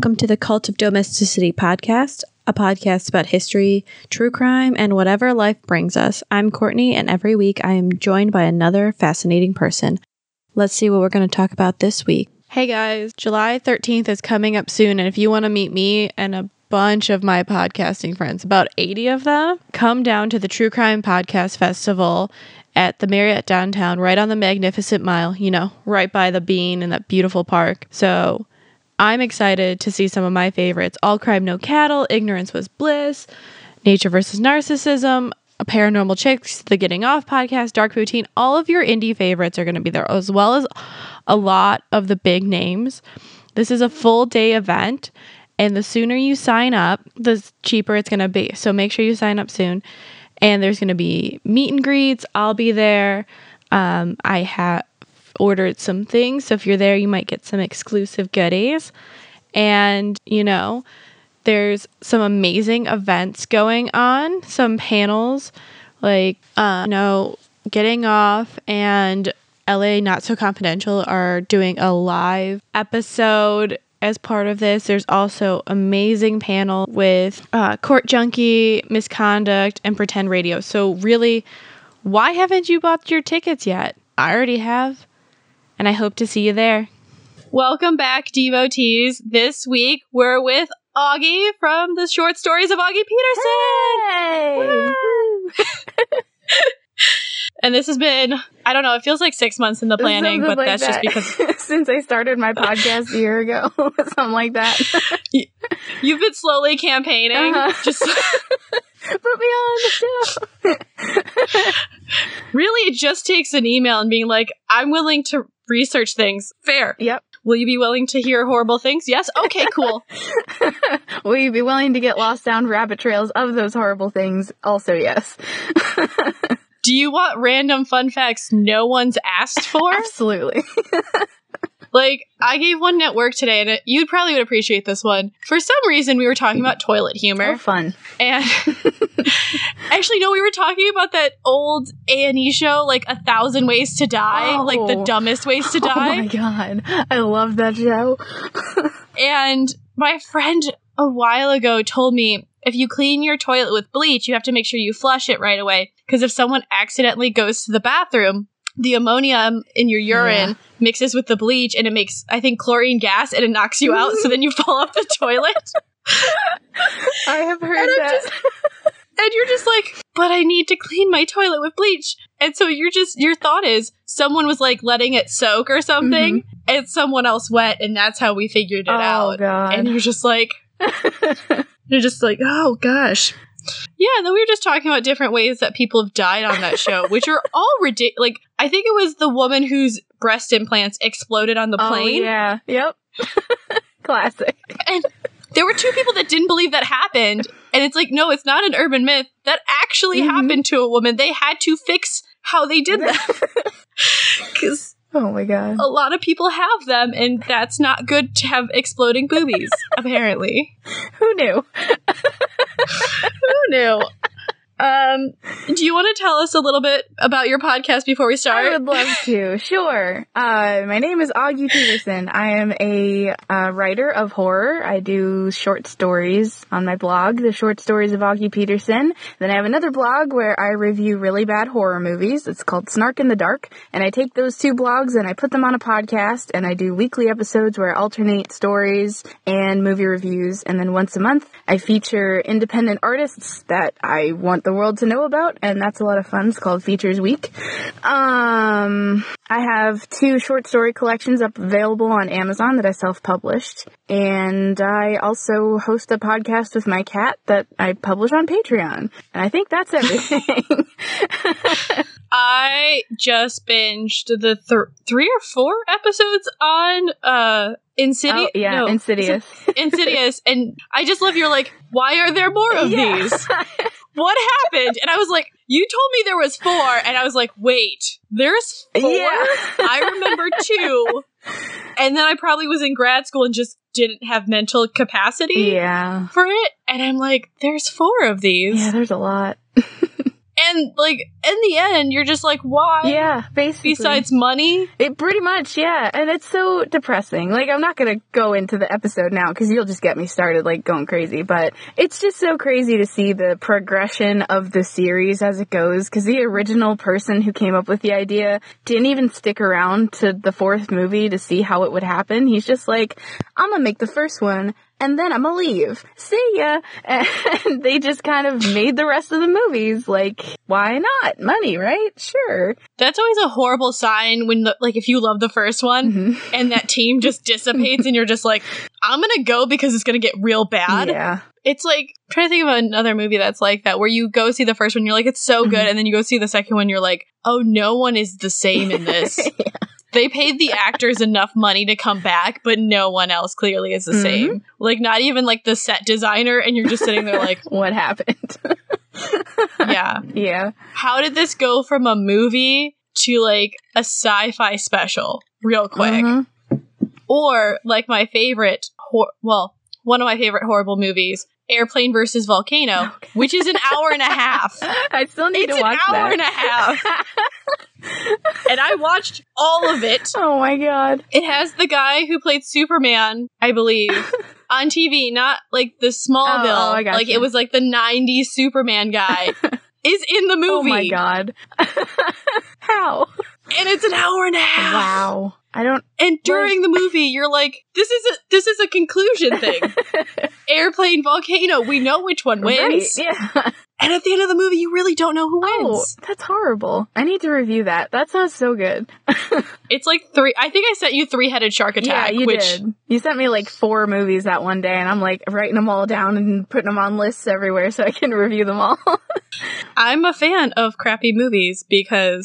Welcome to the Cult of Domesticity podcast, a podcast about history, true crime, and whatever life brings us. I'm Courtney, and every week I am joined by another fascinating person. Let's see what we're going to talk about this week. Hey guys, July 13th is coming up soon, and if you want to meet me and a bunch of my podcasting friends, about 80 of them, come down to the True Crime Podcast Festival at the Marriott downtown, right on the Magnificent Mile, you know, right by the Bean and that beautiful park. So I'm excited to see some of my favorites All Crime No Cattle, Ignorance Was Bliss, Nature versus Narcissism, a Paranormal Chicks, The Getting Off podcast, Dark Poutine. All of your indie favorites are going to be there, as well as a lot of the big names. This is a full day event, and the sooner you sign up, the cheaper it's going to be. So make sure you sign up soon. And there's going to be meet and greets. I'll be there. Um, I have ordered some things. So if you're there, you might get some exclusive goodies. And, you know, there's some amazing events going on, some panels like, uh, you know, Getting Off and LA Not So Confidential are doing a live episode as part of this. There's also amazing panel with uh, Court Junkie, Misconduct, and Pretend Radio. So really, why haven't you bought your tickets yet? I already have and I hope to see you there. Welcome back, devotees. This week we're with Augie from the short stories of Augie Peterson. Hey! and this has been, I don't know, it feels like six months in the planning, but like that's that. just because since I started my podcast a year ago, something like that. you've been slowly campaigning. Uh-huh. Just Put me on the show. really, it just takes an email and being like, I'm willing to research things. Fair. yep. Will you be willing to hear horrible things? Yes. Okay, cool. Will you be willing to get lost down rabbit trails of those horrible things? Also, yes. Do you want random fun facts no one's asked for? Absolutely. Like, I gave one at work today, and it, you probably would appreciate this one. For some reason, we were talking about toilet humor, Oh, fun. and actually, no, we were talking about that old A and E show, like A Thousand Ways to Die, Oh. like the oh. dumbest ways to die. Oh my god. I love that show. and my friend a while ago told me if you clean your toilet with bleach, you have to make sure you flush it right away because if someone accidentally goes to the bathroom, the ammonia um, in your urine Yeah. mixes with the bleach and it makes, I think, chlorine gas and it knocks you out. so then you fall off the toilet. I have heard And that. just- and you're just like, but I need to clean my toilet with bleach. And so you're just, your thought is someone was like letting it soak or something mm-hmm. and someone else wet. And that's how we figured it oh out. god. And you're just like, you're just like, oh gosh. Yeah, and then we were just talking about different ways that people have died on that show, which are all ridiculous. Like, I think it was the woman whose breast implants exploded on the oh plane. yeah. Yep. Classic. And there were two people that didn't believe that happened. And it's like, no, it's not an urban myth. That actually Mhm. happened to a woman. They had to fix how they did that. Because Oh my god. a lot of people have them, and that's not good to have exploding boobies, apparently. Who knew? Who knew? Um, do you want to tell us a little bit about your podcast before we start? I would love to. Sure. Uh, my name is Augie Peterson. I am a uh, writer of horror. I do short stories on my blog, The Short Stories of Augie Peterson. Then I have another blog where I review really bad horror movies. It's called Snark in the Dark. And I take those two blogs and I put them on a podcast and I do weekly episodes where I alternate stories and movie reviews. And then once a month, I feature independent artists that I want the world to know about. And that's a lot of fun. It's called Features Week. Um, I have two short story collections up available on Amazon that I self-published, and I also host a podcast with my cat that I publish on Patreon. And I think that's everything. I just binged the th- three or four episodes on uh Insidious. oh, yeah, no, Insidious. Insidious, and I just love your like. Why are there more of Yeah. these? What happened? And I was like, you told me there was four, and I was like, wait, there's four. Yeah. I remember two, and then I probably was in grad school and just didn't have mental capacity yeah. for it. And I'm like, there's four of these. Yeah, there's a lot. And like in the end, you're just like, why? Yeah, basically. Besides money, It pretty much, yeah. And it's so depressing. Like, I'm not gonna go into the episode now because you'll just get me started, like, going crazy. But it's just so crazy to see the progression of the series as it goes. Because the original person who came up with the idea didn't even stick around to the fourth movie to see how it would happen. He's just like, I'm gonna make the first one and then I'm gonna leave. See ya. And they just kind of made the rest of the movies. Like, why not? Money, right? Sure. that's always a horrible sign when, the, like, if you love the first one Mhm. and that team just dissipates and you're just like, I'm gonna go because it's gonna get real bad. Yeah. It's like I'm trying to think of another movie that's like that, where you go see the first one, you're like, it's so good, Mhm. and then you go see the second one, you're like, oh, no one is the same in this. They paid the actors enough money to come back, but no one else clearly is the Mhm. same. Like not even like the set designer, and you're just sitting there like, what happened? yeah. yeah. How did this go from a movie to like a sci-fi special real quick? Mhm. Or like my favorite, hor- well, one of my favorite horrible movies, Airplane versus Volcano, Okay. which is an hour and a half. I still need It's to watch that. It's an hour and a half. and I watched all of it. oh my god. It has the guy who played Superman, I believe, on TV, not like the Smallville. Oh, oh. Like it was like the 90s Superman guy is in the movie. Oh my god. How? And it's an hour and a half. Wow. I don't. And during the movie, you're like, this is a this is a conclusion thing. Airplane volcano, we know which one wins. Right, yeah. And at the end of the movie, you really don't know who Oh, wins. that's horrible. I need to review that. That sounds so good. It's like three I think I sent you three headed shark attack, yeah, you which did. You sent me like four movies that one day, and I'm like writing them all down and putting them on lists everywhere so I can review them all. I'm a fan of crappy movies because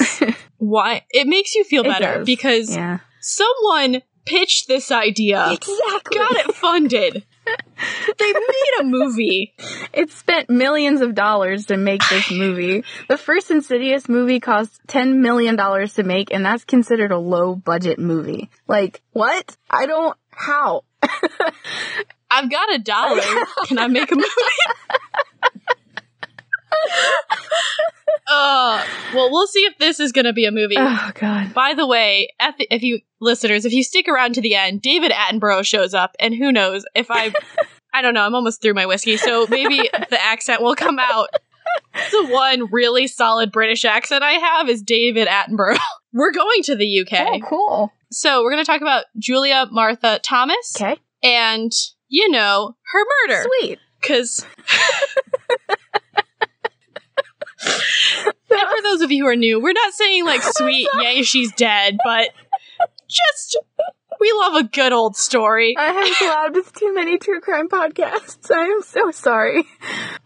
why it makes you feel better because yeah. Someone pitched this idea, Exactly. got it funded. they made a movie. It spent millions of dollars to make this movie. The first Insidious movie cost $10 million to make, and that's considered a low budget movie. Like, what? I don't, how? I've got a dollar. Can I make a movie? uh, well, we'll see if this is going to be a movie. Oh, God. By the way, at the, if you listeners, if you stick around to the end, David Attenborough shows up, and who knows if I, I don't know, I'm almost through my whiskey, so maybe the accent will come out. The one really solid British accent I have is David Attenborough. We're going to the UK, Oh, cool. so we're going to talk about Julia Martha Thomas Okay. and you know her murder Sweet. because. And for those of you who are new, we're not saying like sweet, yay, she's dead, but just we love a good old story. I have collabed with too many true crime podcasts. I am so sorry.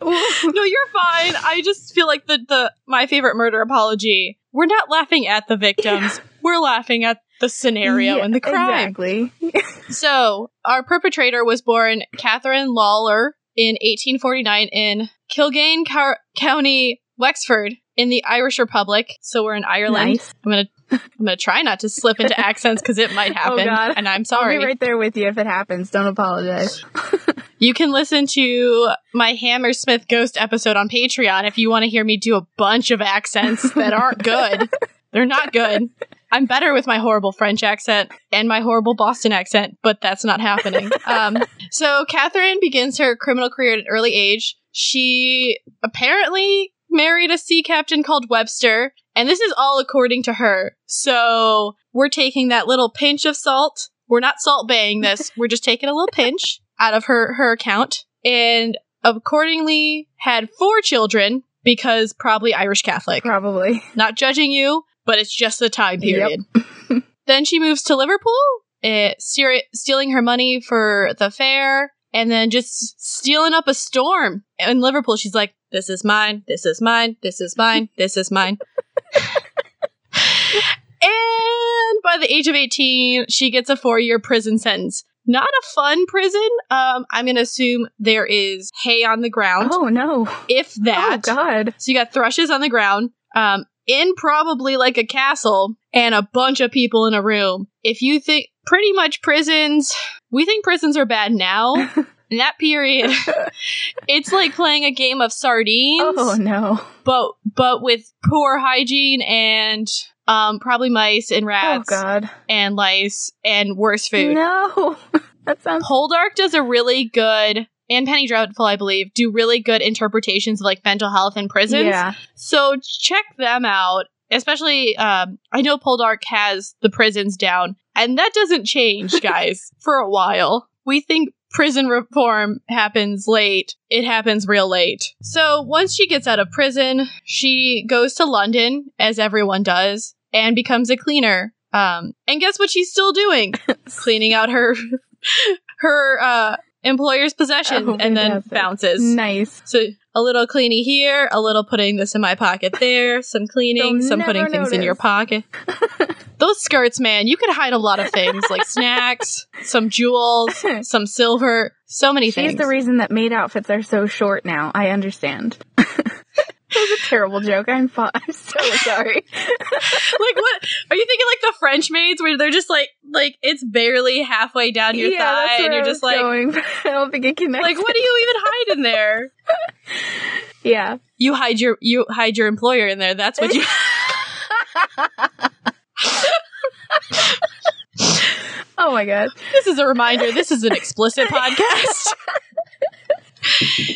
No, you're fine. I just feel like the the my favorite murder apology. We're not laughing at the victims. We're laughing at the scenario Yeah, and the crime. Exactly. So, our perpetrator was born Catherine Lawler in 1849 in Kilgane Car- County, Wexford, in the Irish Republic. So we're in Ireland. Nice. I'm gonna I'm gonna try not to slip into accents because it might happen. Oh, God. And I'm sorry. I'll be right there with you if it happens. Don't apologize. You can listen to my Hammersmith Ghost episode on Patreon if you want to hear me do a bunch of accents that aren't good. They're not good. I'm better with my horrible French accent and my horrible Boston accent, but that's not happening. Um, so Catherine begins her criminal career at an early age. She apparently married a sea captain called Webster, and this is all according to her. So we're taking that little pinch of salt. We're not salt baying this. We're just taking a little pinch out of her her account, and accordingly had four children because probably Irish Catholic. Probably. Not judging you, but it's just the time period. then she moves to Liverpool, uh, steer- stealing her money for the fair, and then just stealing up a storm. In Liverpool, she's like, This is mine, this is mine, this is mine, this is mine. and by the age of 18, she gets a four year prison sentence. Not a fun prison. Um, I'm going to assume there is hay on the ground, Oh no. if that. Oh god. So you got thrushes on the ground, um, in probably like a castle, and a bunch of people in a room. If you think pretty much prisons, we think prisons are bad now. In that period, it's like playing a game of sardines, Oh no. but but with poor hygiene and um probably mice and rats. Oh rats god. and lice and worse food. No. that sounds Poldark does a really good and Penny Dreadful, I believe, do really good interpretations of like mental health in prisons. Yeah. So check them out. Especially, um, I know Poldark has the prisons down, and that doesn't change, guys, for a while. We think prison reform happens late. It happens real late. So once she gets out of prison, she goes to London, as everyone does, and becomes a cleaner. Um, and guess what she's still doing? Cleaning out her her uh, employer's possessions, Oh, and then bounces. Nice. So a little cleaning here, a little putting this in my pocket there, some cleaning, They'll some putting never things in your pocket. Those skirts, man, you could hide a lot of things like snacks, some jewels, some silver, so many She's things. the reason that maid outfits are so short now. I understand. that was a terrible joke. I'm fa- I'm so sorry. like what are you thinking like the French maids where they're just like like it's barely halfway down your yeah, thigh and you're I just like going, I don't think it connects. like what do you even hide in there? Yeah. You hide your you hide your employer in there. That's what you Oh my god. this is a reminder. This is an explicit podcast.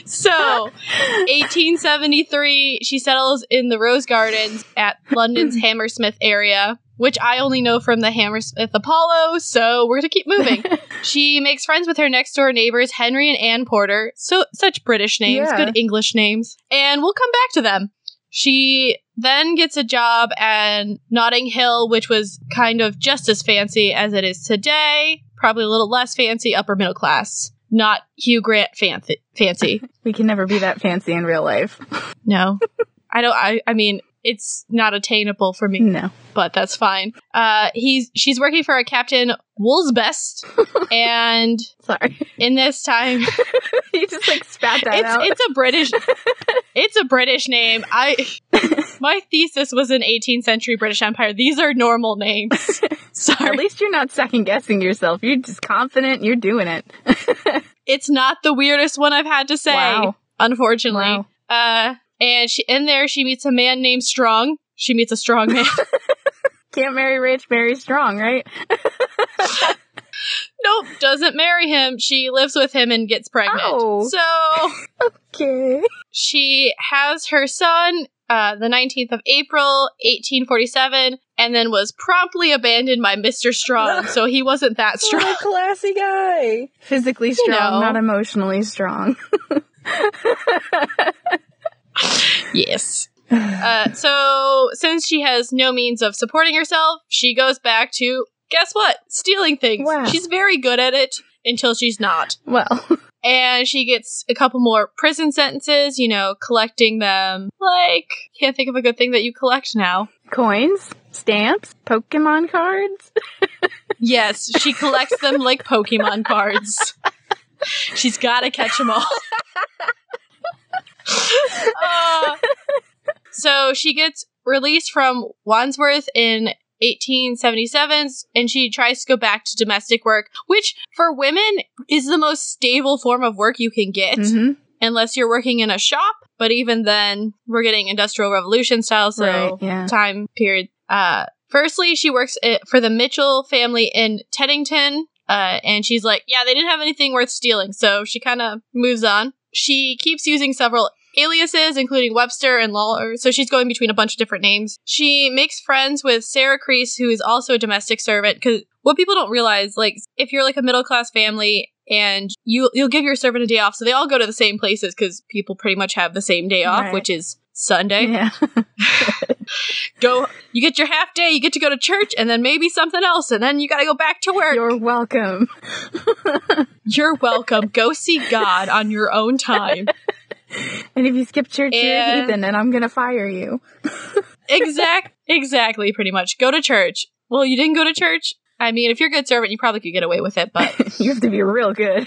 So 1873 she settles in the rose gardens at london's hammersmith area which i only know from the hammersmith apollo so we're gonna keep moving. She makes friends with her next door neighbors henry and anne porter. So such british names Yeah. good english names. And we'll come back to them she then gets a job at Notting Hill, which was kind of just as fancy as it is today. Probably a little less fancy, upper middle class. Not Hugh Grant fancy. fancy. We can never be that fancy in real life. No, I don't. I. I mean, it's not attainable for me, No. but that's fine. Uh, he's she's working for a Captain Woolsbest, and Sorry. in this time, you just like spat that it's out. it's a British it's a British name. I my thesis was in 18th century British Empire. These are normal names. Sorry. At least you're not second guessing yourself. You're just confident you're doing it. it's not the weirdest one I've had to say. Wow. Unfortunately, Wow. uh, and she in there she meets a man named Strong. She meets a strong man. Can't marry rich, marry strong, right? nope, doesn't marry him. She lives with him and gets pregnant. Oh. So Okay. she has her son uh, the 19th of April, 1847, and then was promptly abandoned by Mr. Strong, so he wasn't that strong. a classy guy. Physically strong, know. not emotionally strong. Yes. Uh, so, since she has no means of supporting herself, she goes back to, guess what? Stealing things. Wow. She's very good at it until she's not. Well, And she gets a couple more prison sentences, you know, collecting them. Like, can't think of a good thing that you collect now. coins, stamps, Pokemon cards. Yes, she collects them like Pokemon cards. She's got to catch them all. Uh, so she gets released from Wandsworth in 1877 and she tries to go back to domestic work, which for women is the most stable form of work you can get Mm-hmm. unless you're working in a shop. But even then, we're getting industrial revolution style, so Right, yeah. time period. Uh, firstly, she works for the Mitchell family in Teddington, uh, and she's like, yeah, they didn't have anything worth stealing, so she kind of moves on. She keeps using several aliases, including Webster and Lawler, so she's going between a bunch of different names. She makes friends with Sarah Crease, who is also a domestic servant, because what people don't realize, like, if you're like a middle class family and you you'll give your servant a day off, so they all go to the same places because people pretty much have the same day off, Right. which is Sunday. Yeah. Go, you get your half day, you get to go to church, and then maybe something else, and then you got to go back to work. You're welcome. You're welcome. Go see God on your own time. And if you skip church, you're a heathen, and I'm gonna fire you. Exact, exactly, pretty much. Go to church. Well, you didn't go to church. I mean, if you're a good servant, you probably could get away with it, but you have to be real good.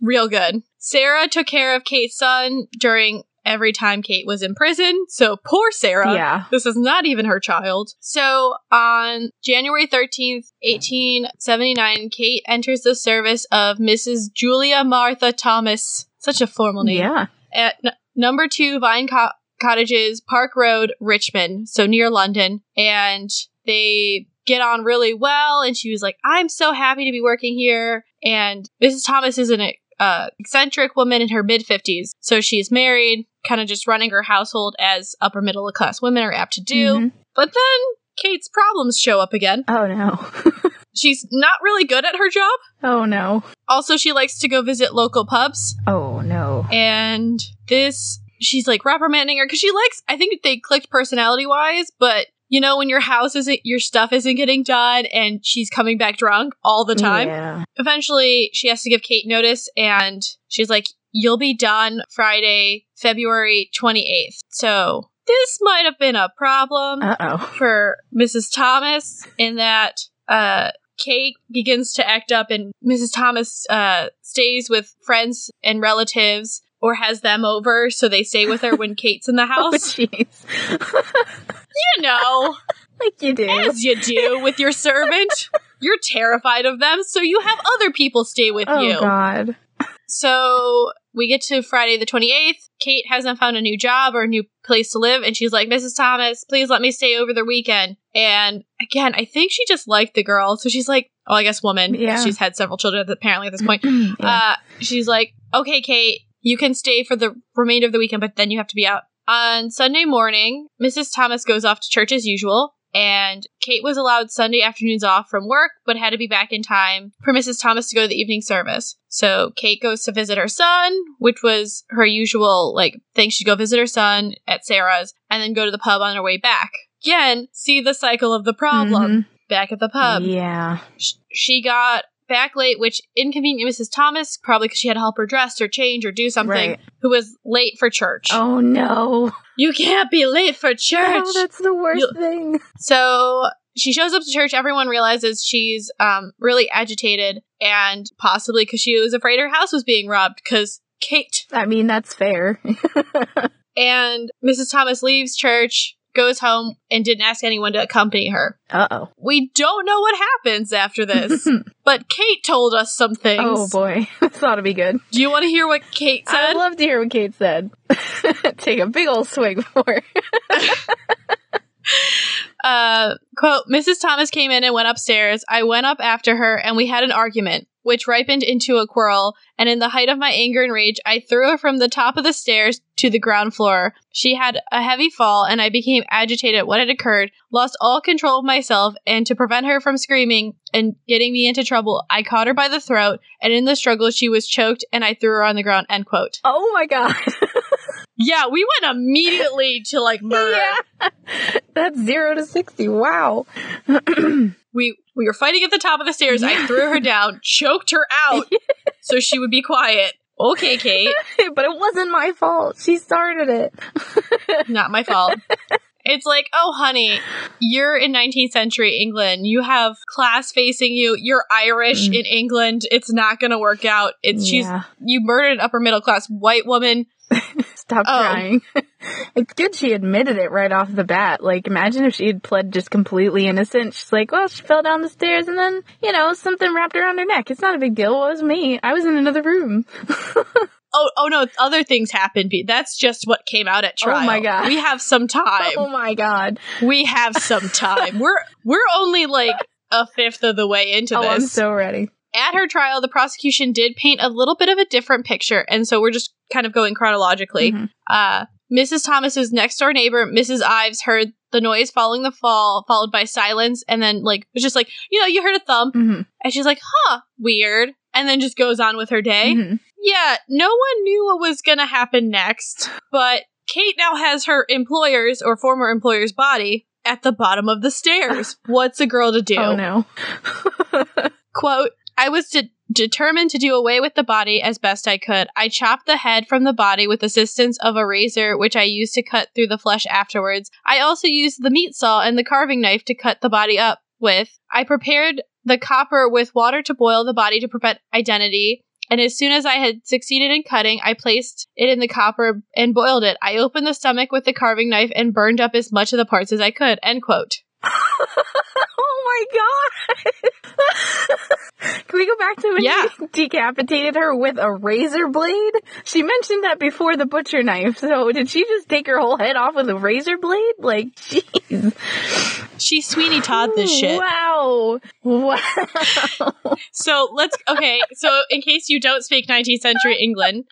real good. Sarah took care of Kate's son during every time Kate was in prison. So poor Sarah. Yeah. This is not even her child. So on January 13th, 1879, Kate enters the service of Mrs. Julia Martha Thomas. Such a formal name. Yeah. At n- number two Vine Co- Cottages, Park Road, Richmond. So near London. And they get on really well. And she was like, I'm so happy to be working here. And Mrs. Thomas is an uh, eccentric woman in her mid 50s. So she's married, kind of just running her household as upper middle class women are apt to do. Mhm. But then Kate's problems show up again. Oh no. She's not really good at her job. oh no. Also, she likes to go visit local pubs. Oh no. And this, she's like reprimanding her because she likes, I think they clicked personality wise, but you know, when your house isn't, your stuff isn't getting done and she's coming back drunk all the time. Yeah. Eventually, she has to give Kate notice and she's like, You'll be done Friday, February 28th. So this might have been a problem Uh oh. for Mrs. Thomas in that uh, Kate begins to act up and Mrs. Thomas uh, stays with friends and relatives or has them over so they stay with her when Kate's in the Oh house. jeez. you know, like you do. as you do with your servant. You're terrified of them, so you have other people stay with Oh you. Oh, God. So we get to Friday the 28th. Kate hasn't found a new job or a new place to live, and she's like, Mrs. Thomas, please let me stay over the weekend. And again, I think she just liked the girl. So she's like, oh, I guess woman. Yeah. She's had several children apparently at this point. Yeah. Uh, she's like, okay, Kate, you can stay for the remainder of the weekend, but then you have to be out. On Sunday morning, Mrs. Thomas goes off to church as usual, and Kate was allowed Sunday afternoons off from work, but had to be back in time for Mrs. Thomas to go to the evening service. So Kate goes to visit her son, which was her usual, like, thing. She'd go visit her son at Sarah's, and then go to the pub on her way back. Again, see the cycle of the problem back at the pub yeah. sh- she got back late, which inconvenienced Mrs. Thomas, probably because she had to help her dress or change or do something, Right. who was late for church. Oh no. You can't be late for church. Oh, that's the worst You- thing. so she shows up to church. Everyone realizes she's um, really agitated, and possibly because she was afraid her house was being robbed, because Kate I mean, that's fair. and Mrs. Thomas leaves church, goes home, and didn't ask anyone to accompany her. Uh oh. We don't know what happens after this, but Kate told us some things. oh boy. this ought to be good. Do you want to hear what Kate said? I'd love to hear what Kate said. Take a big old swig for. uh, quote, Mrs. Thomas came in and went upstairs. I went up after her and we had an argument, which ripened into a quarrel. And in the height of my anger and rage, I threw her from the top of the stairs to the ground floor. She had a heavy fall and I became agitated at what had occurred, lost all control of myself, and to prevent her from screaming and getting me into trouble, I caught her by the throat, and in the struggle, she was choked and I threw her on the ground, end quote. Oh my god. Yeah, we went immediately to like murder. yeah. That's zero to 60. Wow. we we were fighting at the top of the stairs. I threw her down, choked her out, so she would be quiet. Okay, Kate, but it wasn't my fault. She started it. not my fault. It's like, oh, honey, you're in 19th century England. You have class facing you. You're Irish Mm. in England. It's not going to work out. It's she's you murdered an upper middle class white woman. Stop Oh. crying. It's good she admitted it right off the bat. Like, imagine if she had pled just completely innocent. She's like, well, she fell down the stairs and then, you know, something wrapped around her neck. It's not a big deal. It was me. I was in another room. Oh, oh no, other things happened. Pete. That's just what came out at trial. Oh my God. we have some time. Oh my god. We have some time. we're we're only like a fifth of the way into Oh, this. I'm so ready. At her trial, the prosecution did paint a little bit of a different picture, and so we're just kind of going chronologically. Mhm. Uh, Mrs. Thomas's next door neighbor, Mrs. Ives, heard the noise following the fall, followed by silence, and then like was just like you know you heard a thump, Mhm. and she's like, "Huh, weird," and then just goes on with her day. Mhm. Yeah, no one knew what was gonna happen next, but Kate now has her employer's or former employer's body at the bottom of the stairs. What's a girl to do? Oh no. Quote, I was de- determined to do away with the body as best I could. I chopped the head from the body with assistance of a razor, which I used to cut through the flesh afterwards. I also used the meat saw and the carving knife to cut the body up with. I prepared the copper with water to boil the body to prevent identity. And as soon as I had succeeded in cutting, I placed it in the copper and boiled it. I opened the stomach with the carving knife and burned up as much of the parts as I could. End quote. my god! Can we go back to when Yeah. you decapitated her with a razor blade? She mentioned that before the butcher knife. So did she just take her whole head off with a razor blade? Like, jeez. She Sweeney Todd this shit. Wow. Wow. So let's okay. So in case you don't speak 19th century England,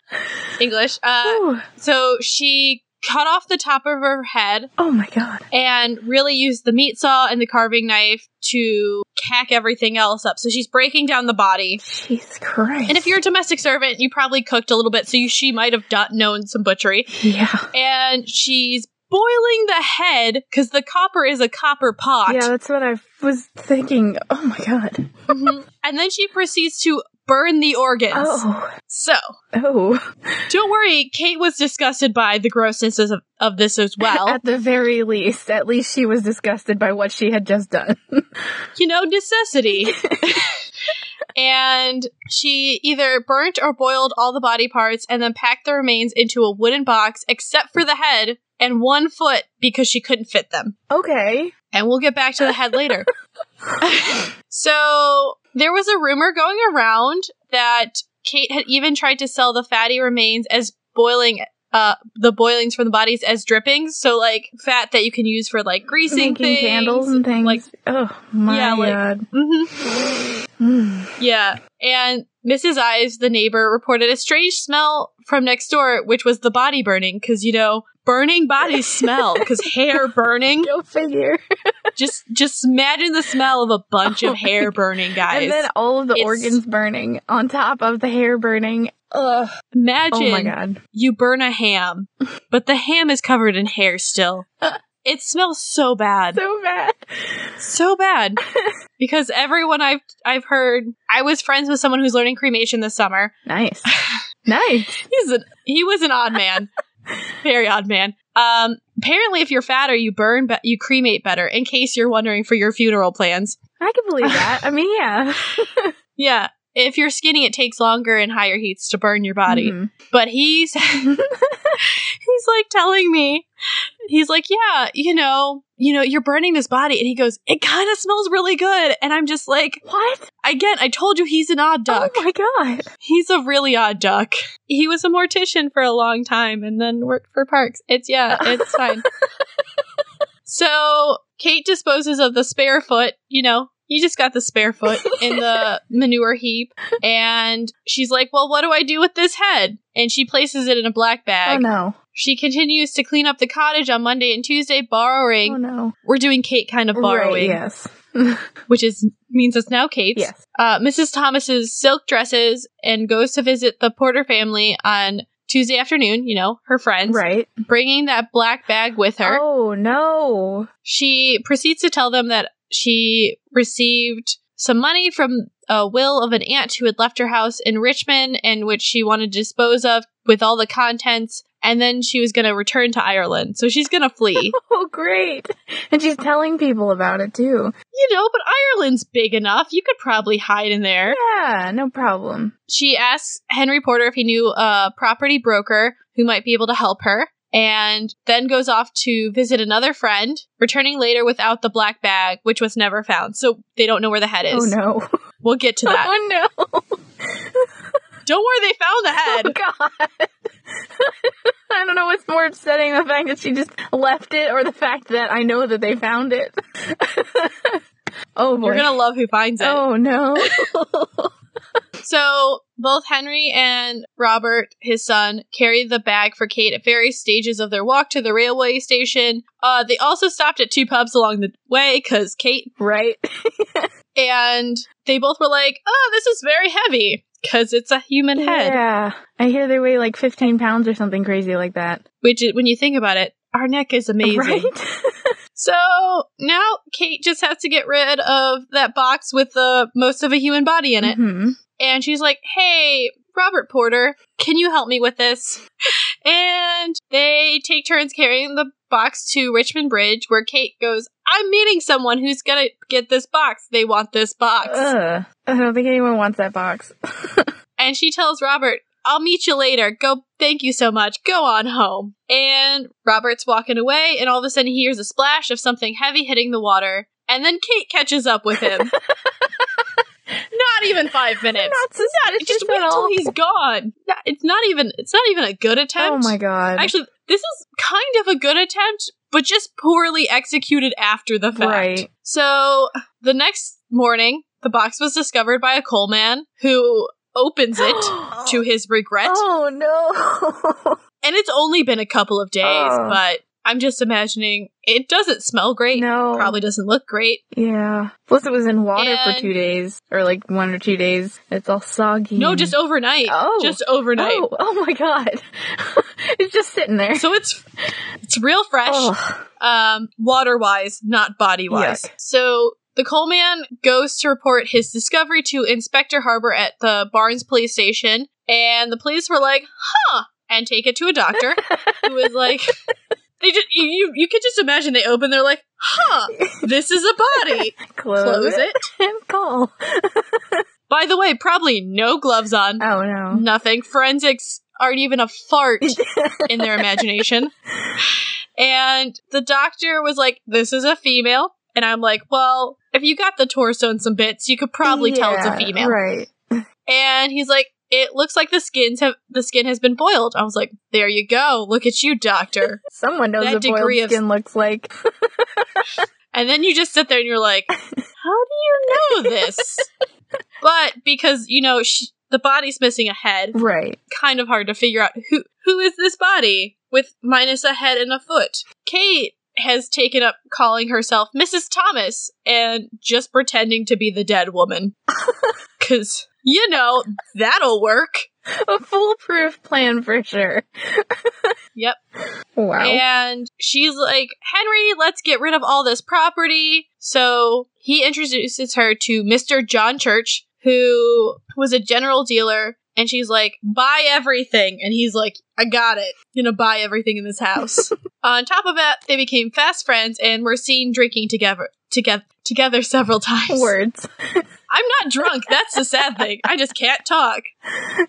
English, uh, so she cut off the top of her head oh my god. and really used the meat saw and the carving knife to cack everything else up. So she's breaking down the body. Jesus Christ. And if you're a domestic servant, you probably cooked a little bit, so you, she might have done, known some butchery. Yeah. And she's boiling the head because the copper is a copper pot. Yeah, that's what I was thinking. Oh my god. Mhm. and then she proceeds to burn the organs. Oh. So Oh. don't worry, Kate was disgusted by the grossness of, of this as well. At the very least, at least she was disgusted by what she had just done. you know, necessity. and she either burnt or boiled all the body parts and then packed the remains into a wooden box, except for the head and one foot because she couldn't fit them. okay. And we'll get back to the head later. so there was a rumor going around that Kate had even tried to sell the fatty remains as boiling uh the boilings from the bodies as drippings so like fat that you can use for like greasing Making things candles and things. like oh my Yeah, like- god. mhm. Mm. Yeah. And Mrs. Ives, the neighbor, reported a strange smell from next door, which was the body burning, because, you know, burning bodies smell, because hair burning. Go figure. Just just imagine the smell of a bunch Oh of hair burning, guys. And then all of the It's- organs burning on top of the hair burning. Ugh. imagine Oh my god. you burn a ham, but the ham is covered in hair still. Uh. It smells so bad. So bad. so bad because everyone I've I've heard I was friends with someone who's learning cremation this summer. Nice. nice. He's a, he was an odd man, very odd man. Um, apparently, if you're fatter, you burn, but you cremate better. In case you're wondering for your funeral plans, I can believe that. I mean, yeah. yeah. If you're skinny, it takes longer and higher heats to burn your body. Mhm. But he's he's like telling me, he's like, yeah, you know, you know, you're burning this body, and he goes, it kind of smells really good, and I'm just like, What? again, I told you he's an odd duck. Oh my god. He's a really odd duck. He was a mortician for a long time and then worked for Parks. It's yeah, it's fine. so Kate disposes of the spare foot, you know, you just got the spare foot in the manure heap. And she's like, Well, what do I do with this head? And she places it in a black Oh bag. no. She continues to clean up the cottage on Monday and Tuesday, borrowing. Oh no. We're doing Kate kind of borrowing, Right, yes. which is means it's now Kate's yes. uh, Mrs. Thomas's silk dresses and goes to visit the Porter family on Tuesday afternoon, you know, her friends, Right. bringing that black bag with her. Oh no. She proceeds to tell them that she received some money from a will of an aunt who had left her house in Richmond and which she wanted to dispose of with all the contents. And then she was going to return to Ireland. So she's going to flee. Oh great. And she's telling people about it too. you know, but Ireland's big enough. You could probably hide in there. Yeah, no problem. she asks Henry Porter if he knew a property broker who might be able to help her, and then goes off to visit another friend, returning later without the black bag, which was never found. So they don't know where the head oh, is. Oh no. We'll get to that. Oh no. don't worry, they found the head. Oh god. I don't know what's more upsetting the fact that she just left it or the fact that I know that they found it. oh boy. You're gonna love who finds it. Oh no. So both Henry and Robert, his son, carry the bag for Kate at various stages of their walk to the railway station. Uh, they also stopped at two pubs along the way because Kate right. and they both were like, "Oh, this is very heavy because it's a human head." Yeah. I hear they weigh like 15 pounds or something crazy like that. Which, when you think about it, our neck is amazing. Right? So now Kate just has to get rid of that box with the most of a human body in it, Mhm. and she's like, "Hey, Robert Porter, can you help me with this?" And they take turns carrying the box to Richmond Bridge, where Kate goes, "I'm meeting someone who's gonna get this box. They want this box." Ugh. I don't think anyone wants that box. And she tells Robert, I'll meet you later. Go, thank you so much. Go on home. And Robert's walking away, and all of a sudden he hears a splash of something heavy hitting the water. And then Kate catches up with him. not even five minutes. Not suspicious just wait all. he's gone. It's not even. It's not even a good attempt. Oh my god. Actually, this is kind of a good attempt, but just poorly executed after the fact. Right. So the next morning, the box was discovered by a coal man who opens it to his regret. Oh no. And it's only been a couple of days, Oh. but I'm just imagining it doesn't smell great. no. Probably doesn't look great. Yeah. Plus it was in water for two days. Or like one or two days. It's all soggy. No, just overnight. Oh. Just overnight. Oh, oh my god. it's just sitting there. So it's it's real fresh. Oh. um, water wise, not body wise. So the coal man goes to report his discovery to Inspector Harbor at the Barnes police station, and the police were like, huh, and take it to a doctor who was like, they just, you, you, you could just imagine they open, they're like, huh, this is a body. Close, Close it. and call. By the way, probably no gloves on, Oh no. nothing. Forensics aren't even a fart in their imagination. And the doctor was like, This is a female. And I'm like, Well, if you got the torso and some bits, you could probably tell it's a female. Right. And he's like, It looks like the skins have the skin has been boiled. I was like, There you go. Look at you, doctor. Someone knows That what boiled degree of- skin looks like. and then you just sit there and you're like, How do you know this? but because, you know, sh- the body's missing a head, right. kind of hard to figure out who who is this body with minus a head and a foot. Kate has taken up calling herself Mrs. Thomas and just pretending to be the dead woman. Cause you know, that'll work. A foolproof plan for sure. Yep. Wow. And she's like, Henry, let's get rid of all this property. So he introduces her to Mr. John Church, who was a general dealer. And she's like, buy everything. And he's like, I got it. gonna buy everything in this house. On top of that, they became fast friends and were seen drinking together together together several times. Words. I'm not drunk. That's the sad thing. I just can't talk.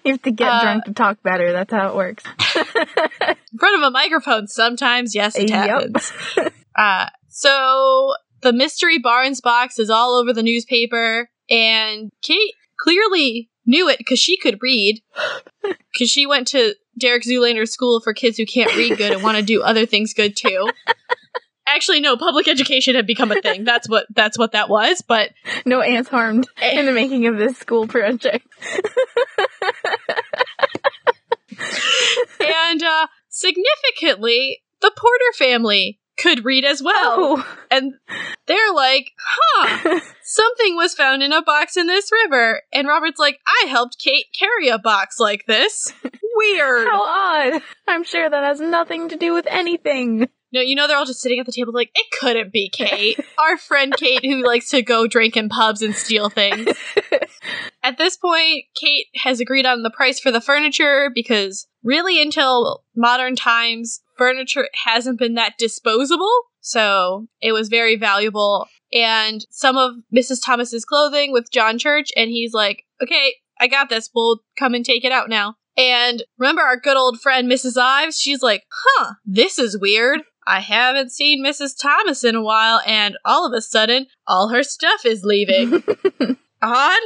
You have to get Uh, drunk to talk better. That's how it works. in front of a microphone sometimes yes it Yep. happens uh so the mystery barnes box is all over the newspaper and kate clearly knew it because she could read. Because she went to derek zoolander school for kids who can't read good and want to do other things good too. Actually no public education had become a thing. That's what that's what that was but No ants harmed in the making of this school project. and uh significantly the porter family could read as well Oh. and they're like, huh, something was found in a box in this river. And Robert's like, I helped Kate carry a box like this. Weird. How odd. I'm sure that has nothing to do with anything. no, you know, they're all just sitting at the table like, it couldn't be Kate. Our friend Kate who likes to go drink in pubs and steal things. At this point, Kate has agreed on the price for the furniture because really until modern times, furniture hasn't been that disposable. So it was very valuable. And some of Mrs. Thomas's clothing with John Church, and he's like, okay, I got this. We'll come and take it out now. And remember our good old friend Mrs. Ives? She's like, huh, this is weird. I haven't seen Mrs. Thomas in a while, and all of a sudden, all her stuff is leaving. Odd.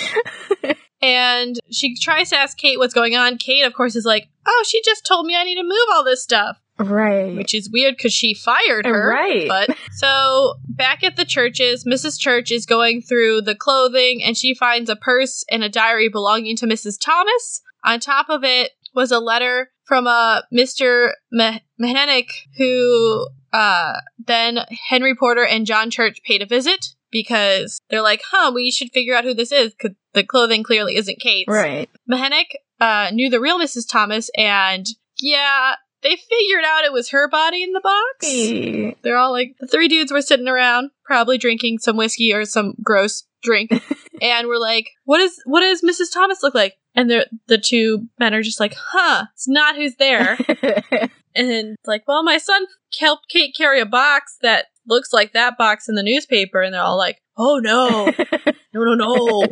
and she tries to ask Kate what's going on. Kate, of course, is like, oh, she just told me I need to move all this stuff, Right. which is weird because she fired her. Right. But so back at the churches, Mrs. Church is going through the clothing and she finds a purse and a diary belonging to Mrs. Thomas. On top of it was a letter from a Mr. Meh- Mehenick who uh, then Henry Porter and John Church paid a visit because they're like, huh, we should figure out who this is because the clothing clearly isn't Kate's. Right. Mehenick uh, knew the real Mrs. Thomas, and yeah, they figured out it was her body in the box. Eh, They're all like, the three dudes were sitting around, probably drinking some whiskey or some gross drink, and we're like, what is what does Mrs. Thomas look like? And they're, the two men are just like, huh, it's not who's there. and it's like, well, my son helped Kate carry a box that looks like that box in the newspaper, and they're all like, oh no, no, no, no.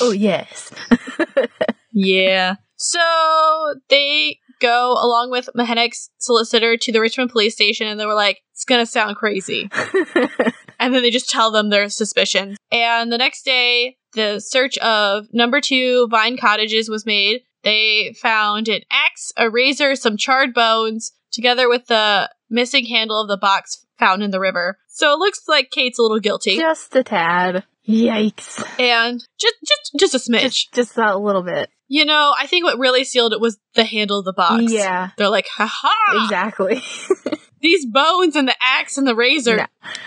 oh yes. Yeah. So they go along with Mahenek's solicitor to the Richmond police station and they were like, it's gonna sound crazy. and then they just tell them their suspicions. And the next day, the search of number two Vine Cottages was made. They found an axe, a razor, some charred bones, together with the missing handle of the box found in the river. So it looks like Kate's a little guilty. just a tad. Yikes. And just just just a smidge. Just, just a little bit. you know, I think what really sealed it was the handle of the box. Yeah. They're like, haha! Exactly. These bones and the axe and the razor. No.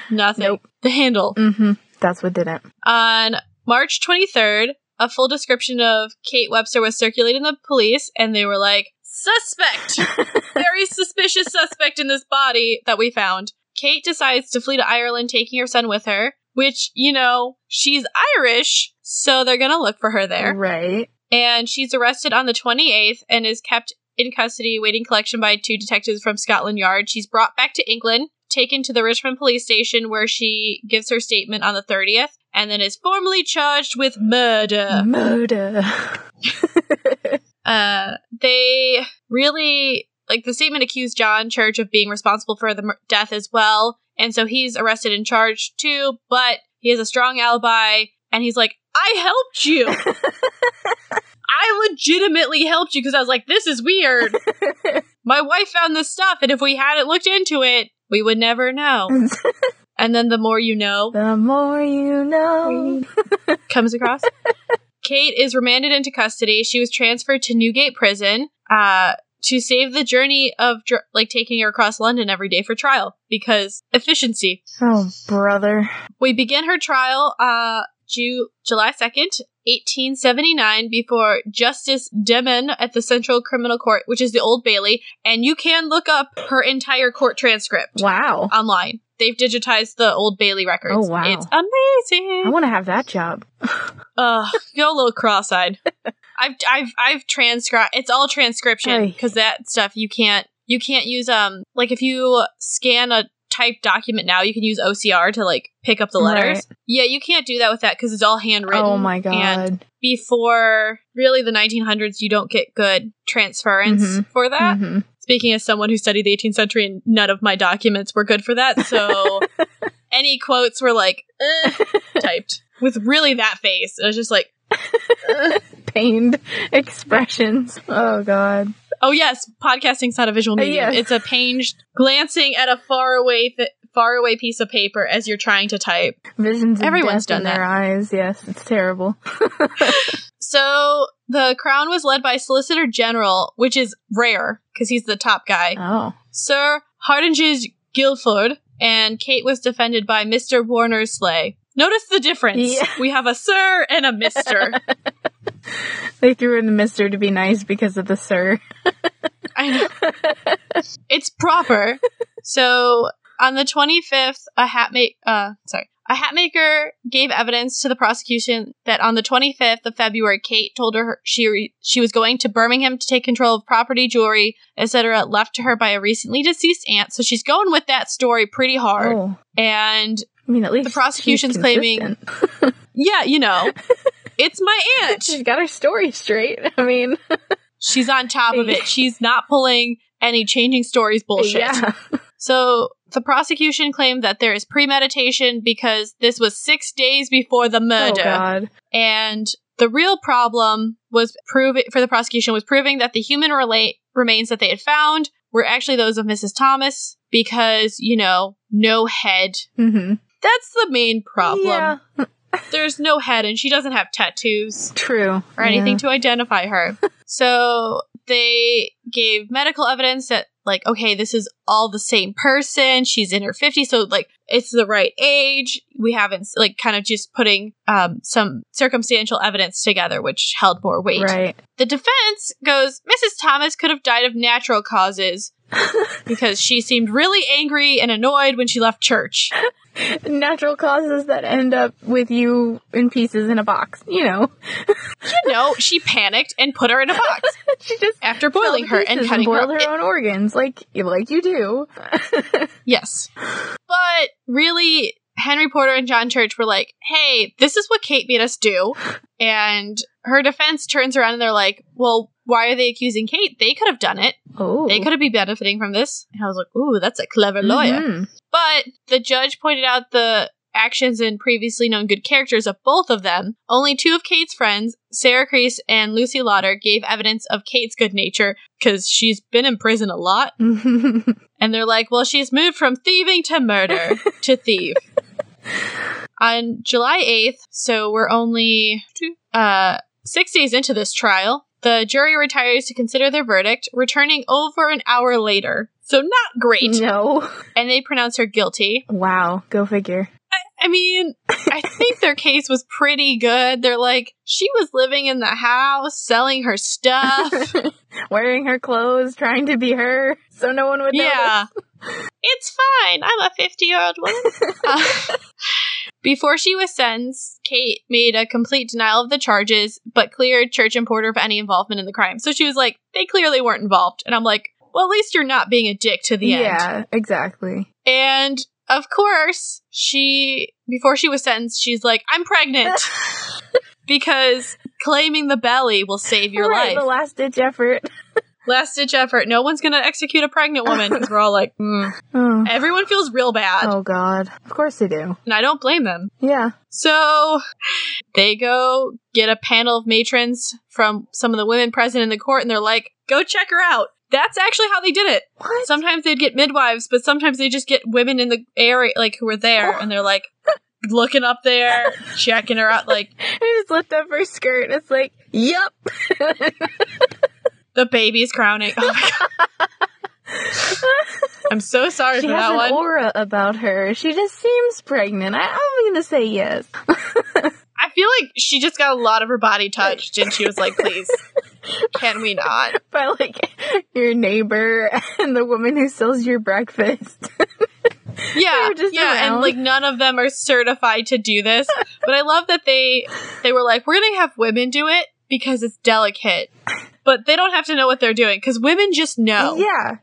Nothing. Nope. The handle. mm-hmm. That's what did it. On March 23rd, a full description of Kate Webster was circulated in the police, and they were like, suspect! Very suspicious suspect in this body that we found. Kate decides to flee to Ireland, taking her son with her, which, you know, she's Irish, so they're gonna look for her there. Right. And she's arrested on the 28th and is kept in custody, waiting collection by two detectives from Scotland Yard. She's brought back to England, taken to the Richmond police station where she gives her statement on the 30th, and then is formally charged with murder. Murder. Uh, they really like the statement accused John Church of being responsible for the death as well, and so he's arrested and charged too. But he has a strong alibi, and he's like, "I helped you. I legitimately helped you because I was like, this is weird. My wife found this stuff, and if we hadn't looked into it, we would never know." And then the more you know, the more you know. comes across. Kate is remanded into custody. She was transferred to Newgate Prison uh, to save the journey of dr- like taking her across London every day for trial because efficiency. Oh, brother. We begin her trial uh, Ju- July 2nd, 1879, before Justice Denman at the Central Criminal Court, which is the Old Bailey, and you can look up her entire court transcript Wow. online. They've digitized the Old Bailey records. Oh, wow. It's amazing. I want to have that job. Ugh, go a little cross-eyed. I've I've I've transcribed. It's all transcription because that stuff you can't you can't use um like if you scan a typed document now you can use OCR to like pick up the letters. Right. Yeah, you can't do that with that because it's all handwritten. Oh my god. And before really the 1900s, you don't get good transference Mhm. for that. Mhm. Speaking as someone who studied the 18th century, and none of my documents were good for that. So any quotes were like eh, typed with really that face. It was just like, Pained expressions. Oh god. oh yes, podcasting's not a visual medium. yes. It's a page glancing at a far away, th- far away piece of paper as you're trying to type. Visions of Everyone's death in done their eyes. Yes, it's terrible. So the crown was led by Solicitor General, which is rare because he's the top guy, Oh. Sir Hardinges Giffard, and Kate was defended by Mr. Warner Sleigh. Notice the difference. Yeah. We have a sir and a mister. They threw in the mister to be nice because of the sir. I know. it's proper. So on the 25th, a hat make uh sorry, a hat maker gave evidence to the prosecution that on the 25th of February, Kate told her she re- she was going to Birmingham to take control of property, jewelry, etc., left to her by a recently deceased aunt. So she's going with that story pretty hard. Oh. And I mean, at least the prosecution's claiming- yeah, you know, it's my aunt. she's got her story straight. I mean, She's on top of it. She's not pulling any changing stories bullshit. yeah. So the prosecution claimed that there is premeditation because this was six days before the Oh murder. god. and the real problem was proving for the prosecution was proving that the human relate remains that they had found were actually those of Mrs. Thomas because, you know, no head. Mm-hmm. That's the main problem. Yeah. There's no head and she doesn't have tattoos True. or anything to identify her. so they gave medical evidence that, like, okay, this is all the same person. She's in her 50s, so like it's the right age. We haven't like kind of just putting um, some circumstantial evidence together, which held more weight. Right. The defense goes, Mrs. Thomas could have died of natural causes because she seemed really angry and annoyed when she left church. Natural causes that end up with you in pieces in a box. You know, You know, she panicked and put her in a box she just after boiling her and cutting her. boiled her own organs, like like you do. Yes. But really, Henry Porter and John Church were like, hey, this is what Kate made us do. And her defense turns around and they're like, well, why are they accusing Kate? They could have done it. Oh. They could have be benefiting from this. And I was like, ooh, that's a clever lawyer. Mhm. But the judge pointed out the actions and previously known good characters of both of them. Only two of Kate's friends, Sarah Crease and Lucy Lauder, gave evidence of Kate's good nature because she's been in prison a lot. And they're like, well, she's moved from thieving to murder to thief. On July 8th, so we're only uh, six days into this trial, the jury retires to consider their verdict, returning over an hour later. So not great. no. And they pronounce her guilty. Wow. Go figure. I mean, I think their case was pretty good. They're like, she was living in the house, selling her stuff. Wearing her clothes, trying to be her, so no one would notice. yeah. It's fine. I'm a 50 year old woman. Uh, before she was sentenced, Kate made a complete denial of the charges, but cleared Church and Porter of any involvement in the crime. So she was like, they clearly weren't involved. And I'm like, well, at least you're not being a dick to the end. Yeah, exactly. And of course, she, before she was sentenced, she's like, I'm pregnant. because claiming the belly will save your right, life. The last ditch effort. Last ditch effort. No one's going to execute a pregnant woman because we're all like, mm. Oh. everyone feels real bad. oh God. Of course they do. And I don't blame them. Yeah. So they go get a panel of matrons from some of the women present in the court and they're like, go check her out. That's actually how they did it. What? Sometimes they'd get midwives, but sometimes they just get women in the area, like who were there, and they're like looking up there, checking her out. Like I just lift up her skirt. And it's like, yep. The baby's crowning. Oh my god! I'm so sorry she for has that an one. aura about her. She just seems pregnant. I, I'm gonna say yes. I feel like she just got a lot of her body touched, and she was like, "Please, can we not?" By like your neighbor and the woman who sells your breakfast. Yeah, yeah, and like none of them are certified to do this. But I love that they they were like, "We're gonna have women do it because it's delicate." But they don't have to know what they're doing because women just know. Yeah.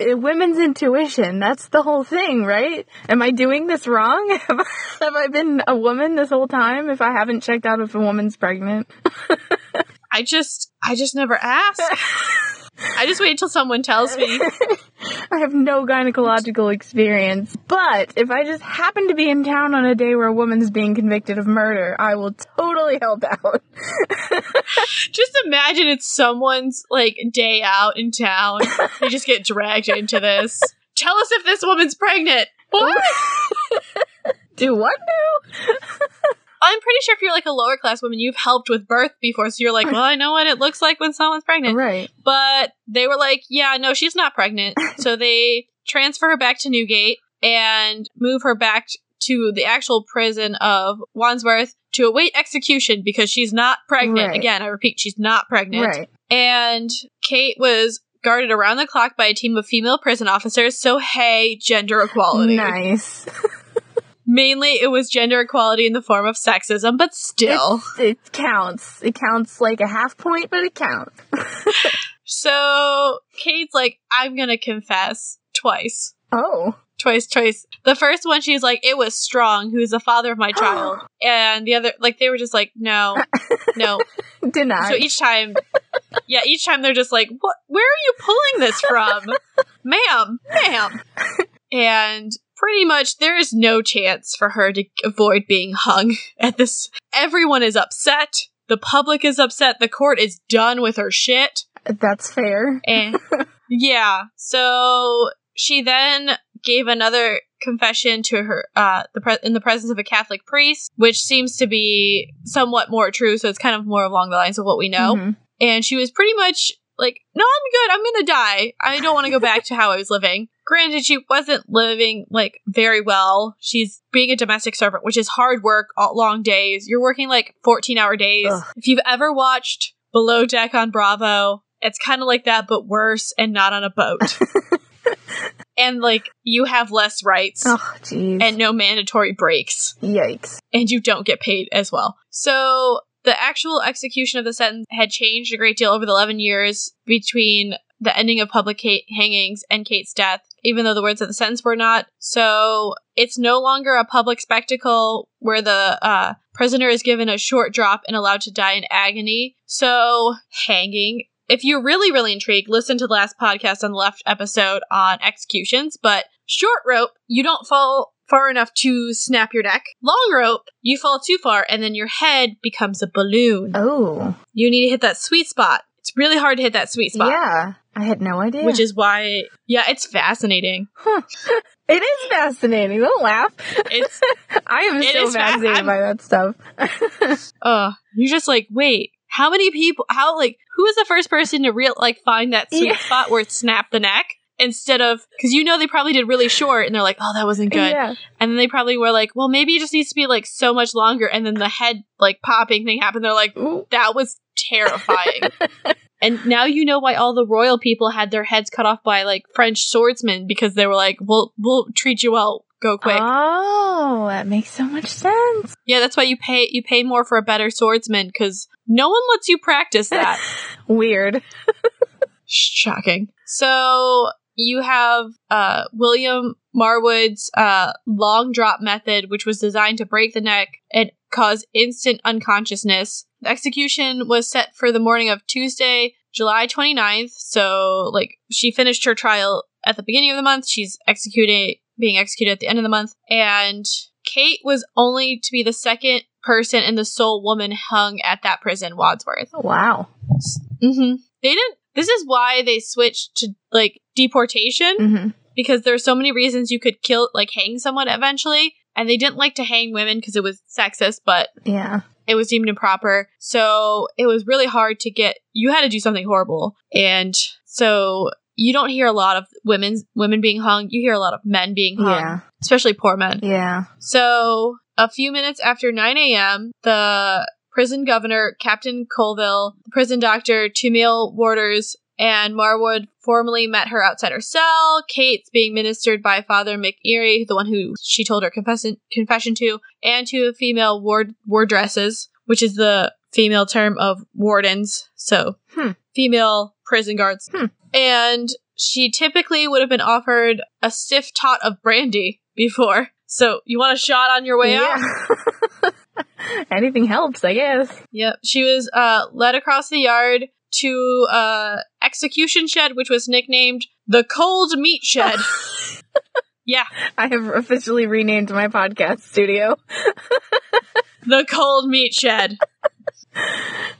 Women's intuition. That's the whole thing, right? Am I doing this wrong? Have I, have I been a woman this whole time if I haven't checked out if a woman's pregnant? I just I just never ask. I just wait till someone tells me. I have no gynecological experience. But if I just happen to be in town on a day where a woman's being convicted of murder, I will totally help out. Just imagine it's someone's like day out in town. They just get dragged into this. Tell us if this woman's pregnant. What? Do what now? I'm pretty sure if you're like a lower class woman, you've helped with birth before, so you're like, well, I know what it looks like when someone's pregnant. Right. But they were like, yeah, no, she's not pregnant. so they transfer her back to Newgate and move her back to the actual prison of Wandsworth to await execution because she's not pregnant. Right. Again, I repeat, she's not pregnant. Right. And Kate was guarded around the clock by a team of female prison officers. So, hey, gender equality. Nice. Mainly, it was gender equality in the form of sexism, but still. It counts. It counts like a half point, but it counts. So, Kate's like, I'm gonna confess twice. Oh. Twice, twice. The first one, she's like, it was Strong, who's the father of my child. and the other, like, they were just like, no, no. Denied. So each time, yeah, each time they're just like, what? Where are you pulling this from? ma'am, ma'am. And pretty much there is no chance for her to avoid being hung at this. Everyone is upset. The public is upset. The court is done with her shit. That's fair. And yeah, so she then gave another confession to her uh the pre- in the presence of a Catholic priest, which seems to be somewhat more true. So it's kind of more along the lines of what we know. Mhm. And she was pretty much like, "No, I'm good. I'm gonna die. I don't want to go back to how I was living." Granted, she wasn't living like very well. She's being a domestic servant, which is hard work, all, long days. You're working like 14 hour days. Ugh. If you've ever watched Below Deck on Bravo, it's kind of like that, but worse and not on a boat. and like you have less rights Oh, jeez. and no mandatory breaks Yikes. and you don't get paid as well. So the actual execution of the sentence had changed a great deal over the 11 years between the ending of public Kate hangings and Kate's death. Even though the words of the sentence were not. So it's no longer a public spectacle where the uh, prisoner is given a short drop and allowed to die in agony. So hanging. If you're really, really intrigued, listen to the last podcast on the left episode on executions. But short rope, you don't fall far enough to snap your neck. Long rope, you fall too far and then your head becomes a balloon. Oh. You need to hit that sweet spot. It's really hard to hit that sweet spot. Yeah. I had no idea. Which is why, yeah, it's fascinating. Huh. It is fascinating. Don't laugh. It's, I am it so is fa- fascinated by that stuff. uh, you're just like, wait, how many people, how, like, who was the first person to real, like, find that sweet Yeah. spot where it snapped the neck? Instead of, because you know they probably did really short and they're like, oh, that wasn't good. Yeah. And then they probably were like, well, maybe it just needs to be like so much longer. And then the head like popping thing happened. They're like, Ooh. that was terrifying. And now you know why all the royal people had their heads cut off by like French swordsmen because they were like, we'll we'll treat you well. Go quick. Oh, that makes so much sense. yeah, that's why you pay you pay more for a better swordsman because no one lets you practice that. Weird. Shocking. So you have uh, William Marwood's uh, long drop method, which was designed to break the neck and cause instant unconsciousness. The execution was set for the morning of Tuesday, July 29th. So, like, she finished her trial at the beginning of the month. She's executing, being executed at the end of the month. And Kate was only to be the second person and the sole woman hung at that prison, Wadsworth. Wow. Mm-hmm. They didn't. This is why they switched to like deportation hmm because there's so many reasons you could kill, like hang someone eventually, and they didn't like to hang women because it was sexist, but Yeah. it was deemed improper. So it was really hard to get. You had to do something horrible, and so you don't hear a lot of women's women being hung. You hear a lot of men being hung, Yeah. especially poor men. Yeah. So, a few minutes after 9 a.m., the prison governor, Captain Colville, the prison doctor, two male warders, and Marwood formally met her outside her cell. Kate's being ministered by Father McEnery, the one who she told her confession, confession to, and two female ward wardresses, which is the female term of wardens. So, Hmm. female prison guards. Hmm. And she typically would have been offered a stiff tot of brandy before. So, you want a shot on your way out? Anything helps, I guess. Yep. She was uh, led across the yard to uh, execution shed, which was nicknamed the Cold Meat Shed. yeah, I have officially renamed my podcast studio. the Cold Meat Shed.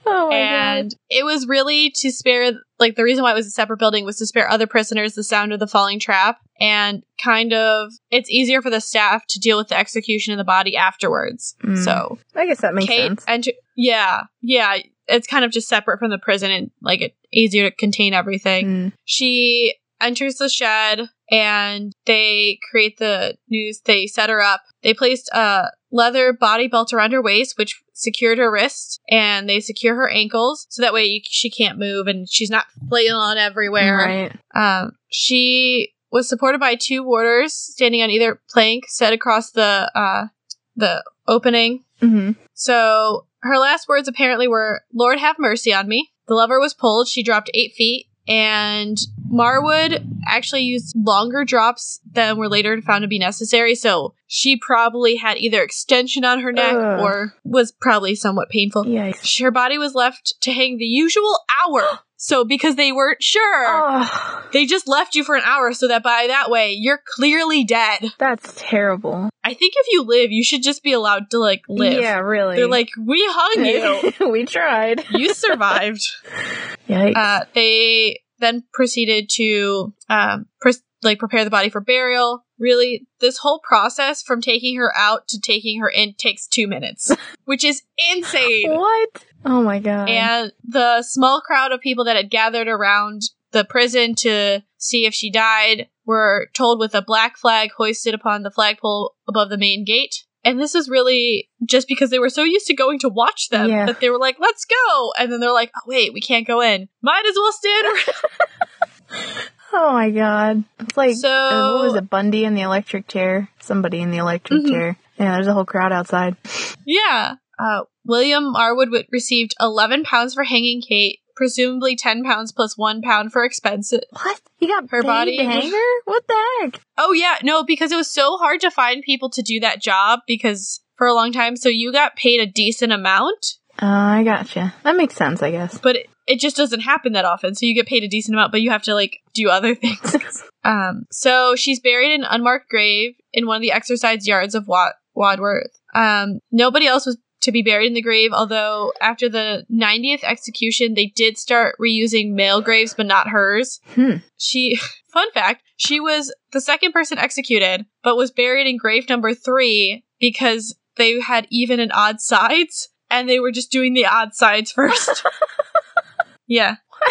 Oh my and it was really to spare, like, the reason why it was a separate building was to spare other prisoners the sound of the falling trap. And kind of, it's easier for the staff to deal with the execution of the body afterwards. Mm. So. I guess that makes Kate sense. enter- yeah, yeah. It's kind of just separate from the prison and like it easier to contain everything. Mm. She enters the shed and they create the news. They set her up. They placed a leather body belt around her waist, which secured her wrist, and they secure her ankles so that way you, she can't move and she's not flailing on everywhere. Right. Um, she was supported by two warders standing on either plank set across the uh, the opening. hmm So her last words apparently were, Lord have mercy on me. The lever was pulled. She dropped eight feet. And Marwood actually used longer drops than were later found to be necessary. So she probably had either extension on her neck Ugh. or was probably somewhat painful. Yikes. Her body was left to hang the usual hour. So because they weren't sure, they just left you for an hour so that by that way, you're clearly dead. that's terrible. I think if you live, you should just be allowed to like live. Yeah, really. They're like, we hung you. we tried. you survived. Yikes. Uh, they then proceeded to um, pres- like prepare the body for burial. Really, this whole process from taking her out to taking her in takes two minutes, which is insane. what? Oh my god. And the small crowd of people that had gathered around the prison to see if she died were told with a black flag hoisted upon the flagpole above the main gate. And this is really just because they were so used to going to watch them Yeah. that they were like, let's go. And then they're like, oh, wait, we can't go in. Might as well stand around. oh my god. It's like So- uh, what was it? Bundy in the electric chair. Somebody in the electric Mhm. chair. Yeah, there's a whole crowd outside. yeah. Uh, William Marwood received 11 pounds for hanging Kate, presumably 10 pounds plus one pound for expenses. What? He got Her paid body- to hang her? What the heck? Oh, yeah, no, because it was so hard to find people to do that job because for a long time. So you got paid a decent amount, Oh, I gotcha. That makes sense, I guess. but it, it just doesn't happen that often. So you get paid a decent amount, but you have to like do other things. um, so she's buried in an unmarked grave in one of the exercise yards of Wad- Wadworth. Um, nobody else was to be buried in the grave, although after the 90th execution, they did start reusing male graves, but not hers. Hmm. She, fun fact, she was the second person executed, but was buried in grave number three because they had even and odd sides, and they were just doing the odd sides first. Yeah.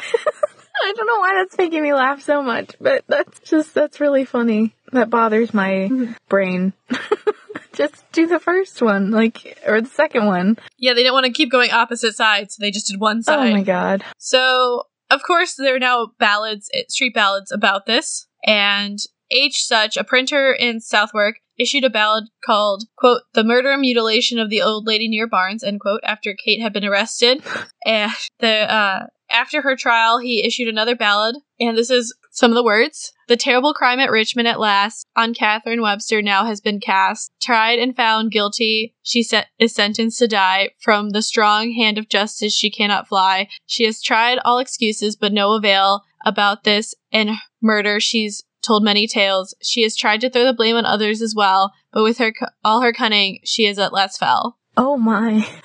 I don't know why that's making me laugh so much, but that's just, that's really funny. That bothers my brain. just do the first one, like, or the second one. Yeah, they didn't want to keep going opposite sides, so they just did one side. Oh my god. So, of course, there are now ballads, eh, street ballads about this. And H. Such, a printer in Southwark, issued a ballad called, quote, The Murder and Mutilation of the Old Lady Near Barnes, end quote, after Kate had been arrested. And the, uh, after her trial, he issued another ballad, and this is some of the words. The terrible crime at Richmond at last on Catherine Webster now has been cast. Tried and found guilty, she is sentenced to die. From the strong hand of justice she cannot fly. She has tried all excuses, but no avail. About this and murder, she's told many tales. She has tried to throw the blame on others as well, but with her all her cunning, she is at last fell. Oh my.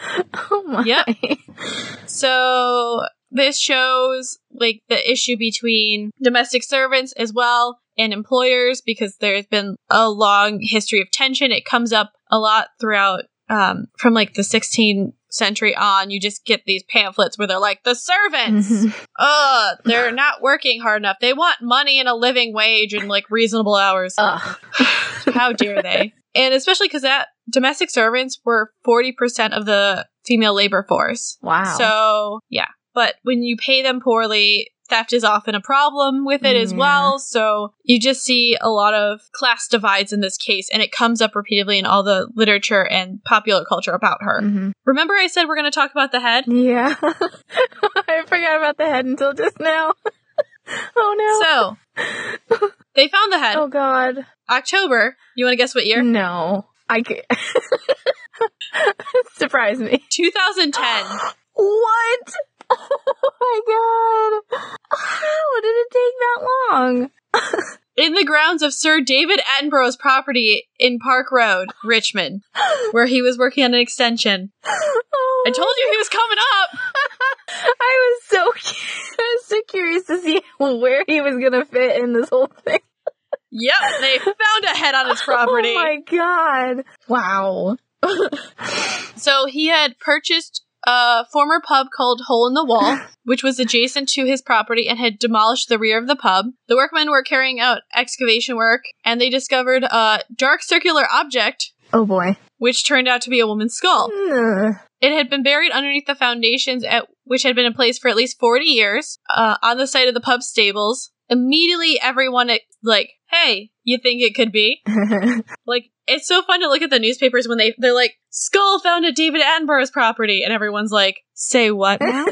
Oh my. Yep. So this shows like the issue between domestic servants as well and employers because there's been a long history of tension. It comes up a lot throughout um, from like the 16th century on. You just get these pamphlets where they're like the servants, Mhm. ugh, they're not working hard enough. They want money and a living wage and like reasonable hours. How dare they? And especially because that domestic servants were 40% of the female labor force. Wow. So, yeah. But when you pay them poorly, theft is often a problem with it as Yeah. well. So you just see a lot of class divides in this case, and it comes up repeatedly in all the literature and popular culture about her. Mhm. Remember, I said we're going to talk about the head? Yeah. I forgot about the head until just now. oh no. So, they found the head. oh god. October. You want to guess what year? No. I can't. Surprise me. 2010. What? Oh my god. How did it take that long? in the grounds of Sir David Attenborough's property in Park Road, Richmond, where he was working on an extension. Oh I told you he was coming up. I was so I was so curious to see where he was gonna fit in this whole thing. Yep, they found a head on his oh property. Oh my god! Wow. So he had purchased a former pub called Hole in the Wall, which was adjacent to his property and had demolished the rear of the pub. The workmen were carrying out excavation work and they discovered a dark circular object, Oh boy. which turned out to be a woman's skull. It had been buried underneath the foundations, at, which had been in place for at least 40 years, uh, on the site of the pub stables. Immediately, everyone, like, hey, you think it could be? Like, it's so fun to look at the newspapers when they, they're like, skull found at David Attenborough's property, and everyone's like, say what now?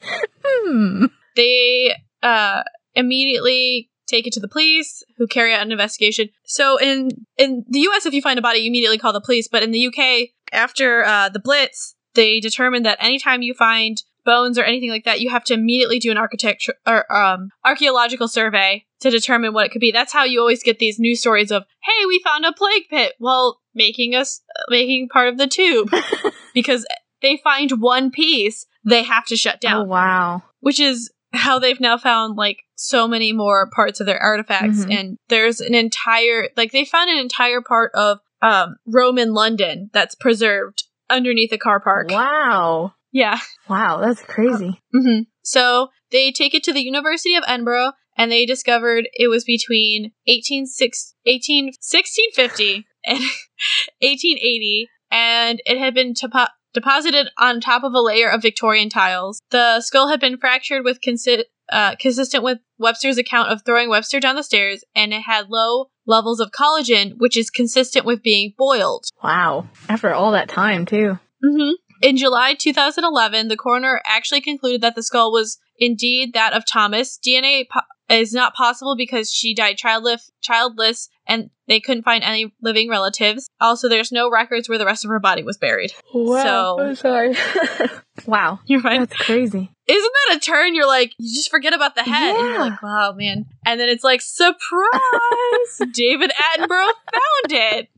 hmm. they, uh, immediately take it to the police, who carry out an investigation. So in, in the US, if you find a body, you immediately call the police, but in the UK, after, uh, the Blitz, they determined that anytime you find bones or anything like that, you have to immediately do an architecture or um, archaeological survey to determine what it could be. That's how you always get these news stories of, "Hey, we found a plague pit." Well, making us making part of the tube because they find one piece, they have to shut Oh down, wow. which is how they've now found like so many more parts of their artifacts Mhm. and there's an entire like they found an entire part of um Roman London that's preserved underneath a car park. Wow. Yeah. Wow, that's crazy. hmm So they take it to the University of Edinburgh, and they discovered it was between 1860 18 1650 and 1880, and it had been topo- deposited on top of a layer of Victorian tiles. The skull had been fractured with consi- uh, consistent with Webster's account of throwing Webster down the stairs, and it had low levels of collagen, which is consistent with being boiled. Wow. After all that time too. hmm In July 2011, the coroner actually concluded that the skull was indeed that of Thomas. DNA po- is not possible because she died childless, childless, and they couldn't find any living relatives. Also, there's no records where the rest of her body was buried. Wow. So- I'm sorry. wow. You're fine. That's crazy. Isn't that a turn? You're like, you just forget about the head. And you're Yeah. like, wow, man. And then it's like, surprise! David Attenborough found it.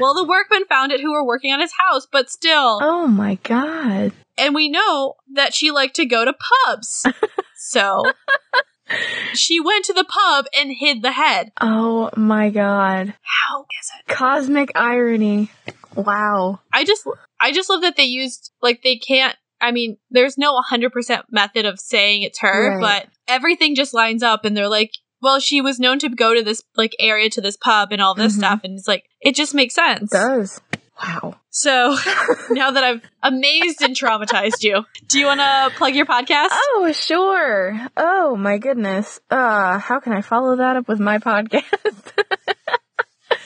Well, the workmen found it who were working on his house, but still. Oh my god. And we know that she liked to go to pubs. so she went to the pub and hid the head. Oh my god. How is it? Cosmic irony. Wow. I just I just love that they used like they can't I mean, there's no 100% method of saying it's her, Right. but everything just lines up and they're like, well, she was known to go to this like area to this pub and all this Mhm. stuff and it's like it just makes sense. It does. Wow. So, now that I've amazed and traumatized you, do you want to plug your podcast? Oh, sure. Oh my goodness. Uh, how can I follow that up with my podcast?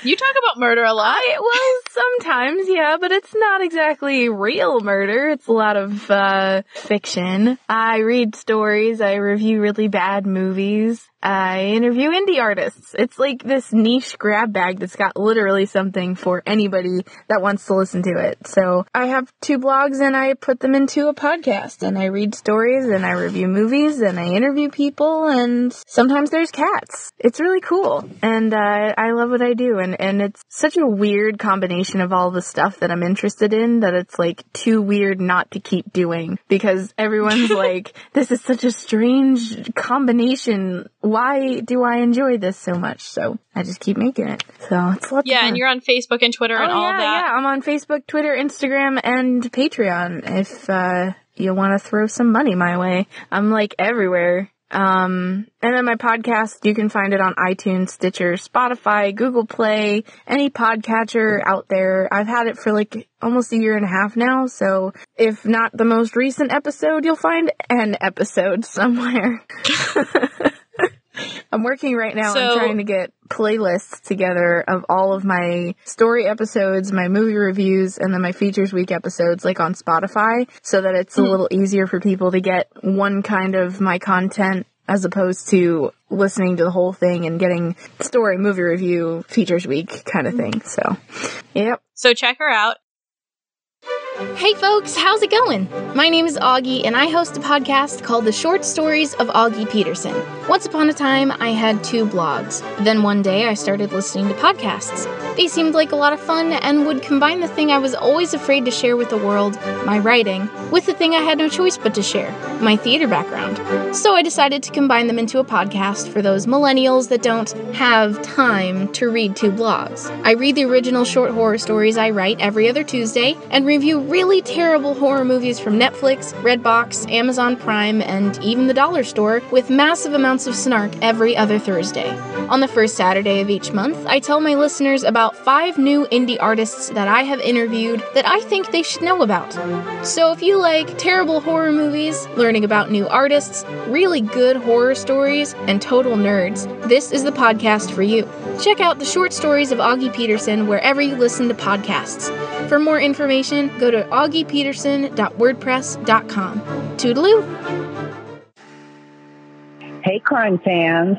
You talk about murder a lot. I, well, sometimes, yeah, but it's not exactly real murder. It's a lot of, uh, fiction. I read stories. I review really bad movies. I interview indie artists. It's like this niche grab bag that's got literally something for anybody that wants to listen to it. So I have two blogs and I put them into a podcast and I read stories and I review movies and I interview people and sometimes there's cats. It's really cool. And, uh, I love what I do and, and it's such a weird combination of all the stuff that I'm interested in that it's like too weird not to keep doing because everyone's like, this is such a strange combination. Why do I enjoy this so much? So I just keep making it. So it's lots Yeah, and you're on Facebook and Twitter and oh, all yeah, that. Yeah, I'm on Facebook, Twitter, Instagram, and Patreon. If uh, you want to throw some money my way, I'm like everywhere. Um, and then my podcast, you can find it on iTunes, Stitcher, Spotify, Google Play, any podcatcher out there. I've had it for like almost a year and a half now, so if not the most recent episode, you'll find an episode somewhere. I'm working right now So- on trying to get playlists together of all of my story episodes, my movie reviews, and then my features week episodes, like on Spotify, so that it's a hmm. little easier for people to get one kind of my content as opposed to listening to the whole thing and getting story, movie review, features week kind of thing. So, yep. So check her out. Hey folks, how's it going? My name is Augie, and I host a podcast called The Short Stories of Augie Peterson. Once upon a time, I had two blogs. Then one day, I started listening to podcasts. They seemed like a lot of fun and would combine the thing I was always afraid to share with the world, my writing, with the thing I had no choice but to share, my theater background. So I decided to combine them into a podcast for those millennials that don't have time to read two blogs. I read the original short horror stories I write every other Tuesday and review really terrible horror movies from Netflix, Redbox, Amazon Prime, and even the dollar store with massive amounts of snark every other Thursday. On the first Saturday of each month, I tell my listeners about five new indie artists that I have interviewed that I think they should know about. So if you like terrible horror movies, learning about new artists, really good horror stories, and total nerds, this is the podcast for you. Check out the short stories of Augie Peterson wherever you listen to podcasts. For more information, go to augiepeterson.wordpress.com. Toodaloo! Hey, crime fans.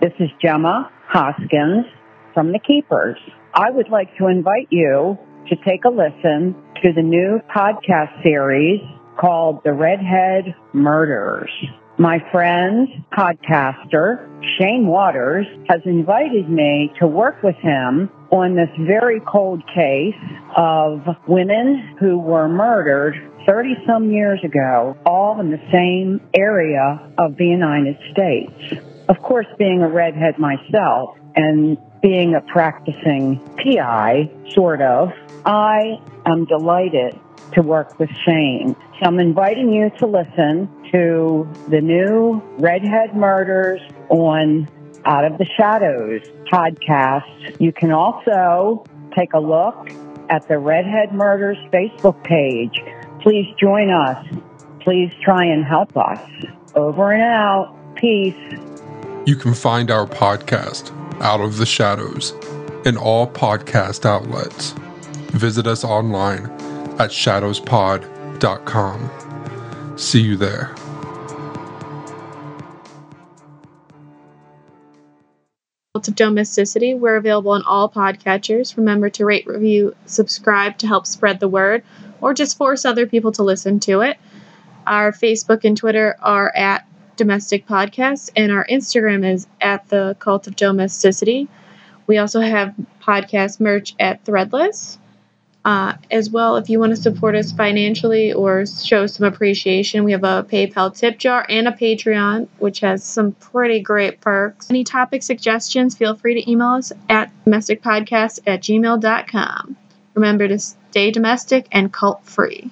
This is Gemma Hoskins from The Keepers. I would like to invite you to take a listen to the new podcast series called The Redhead Murders. My friend, podcaster, Shane Waters, has invited me to work with him on this very cold case of women who were murdered 30 some years ago, all in the same area of the United States. Of course, being a redhead myself and being a practicing PI, sort of, I am delighted to work with Shane. So I'm inviting you to listen to the new Redhead Murders on Out of the Shadows podcast. You can also take a look at the Redhead Murders Facebook page. Please join us. Please try and help us. Over and out. Peace. You can find our podcast, Out of the Shadows, in all podcast outlets. Visit us online at shadowspod.com. See you there. Of Domesticity. We're available on all podcatchers. Remember to rate, review, subscribe to help spread the word, or just force other people to listen to it. Our Facebook and Twitter are at Domestic Podcasts, and our Instagram is at the Cult of Domesticity. We also have podcast merch at Threadless. Uh, as well, if you want to support us financially or show some appreciation, we have a PayPal tip jar and a Patreon, which has some pretty great perks. Any topic suggestions, feel free to email us at domesticpodcast at gmail.com. Remember to stay domestic and cult free.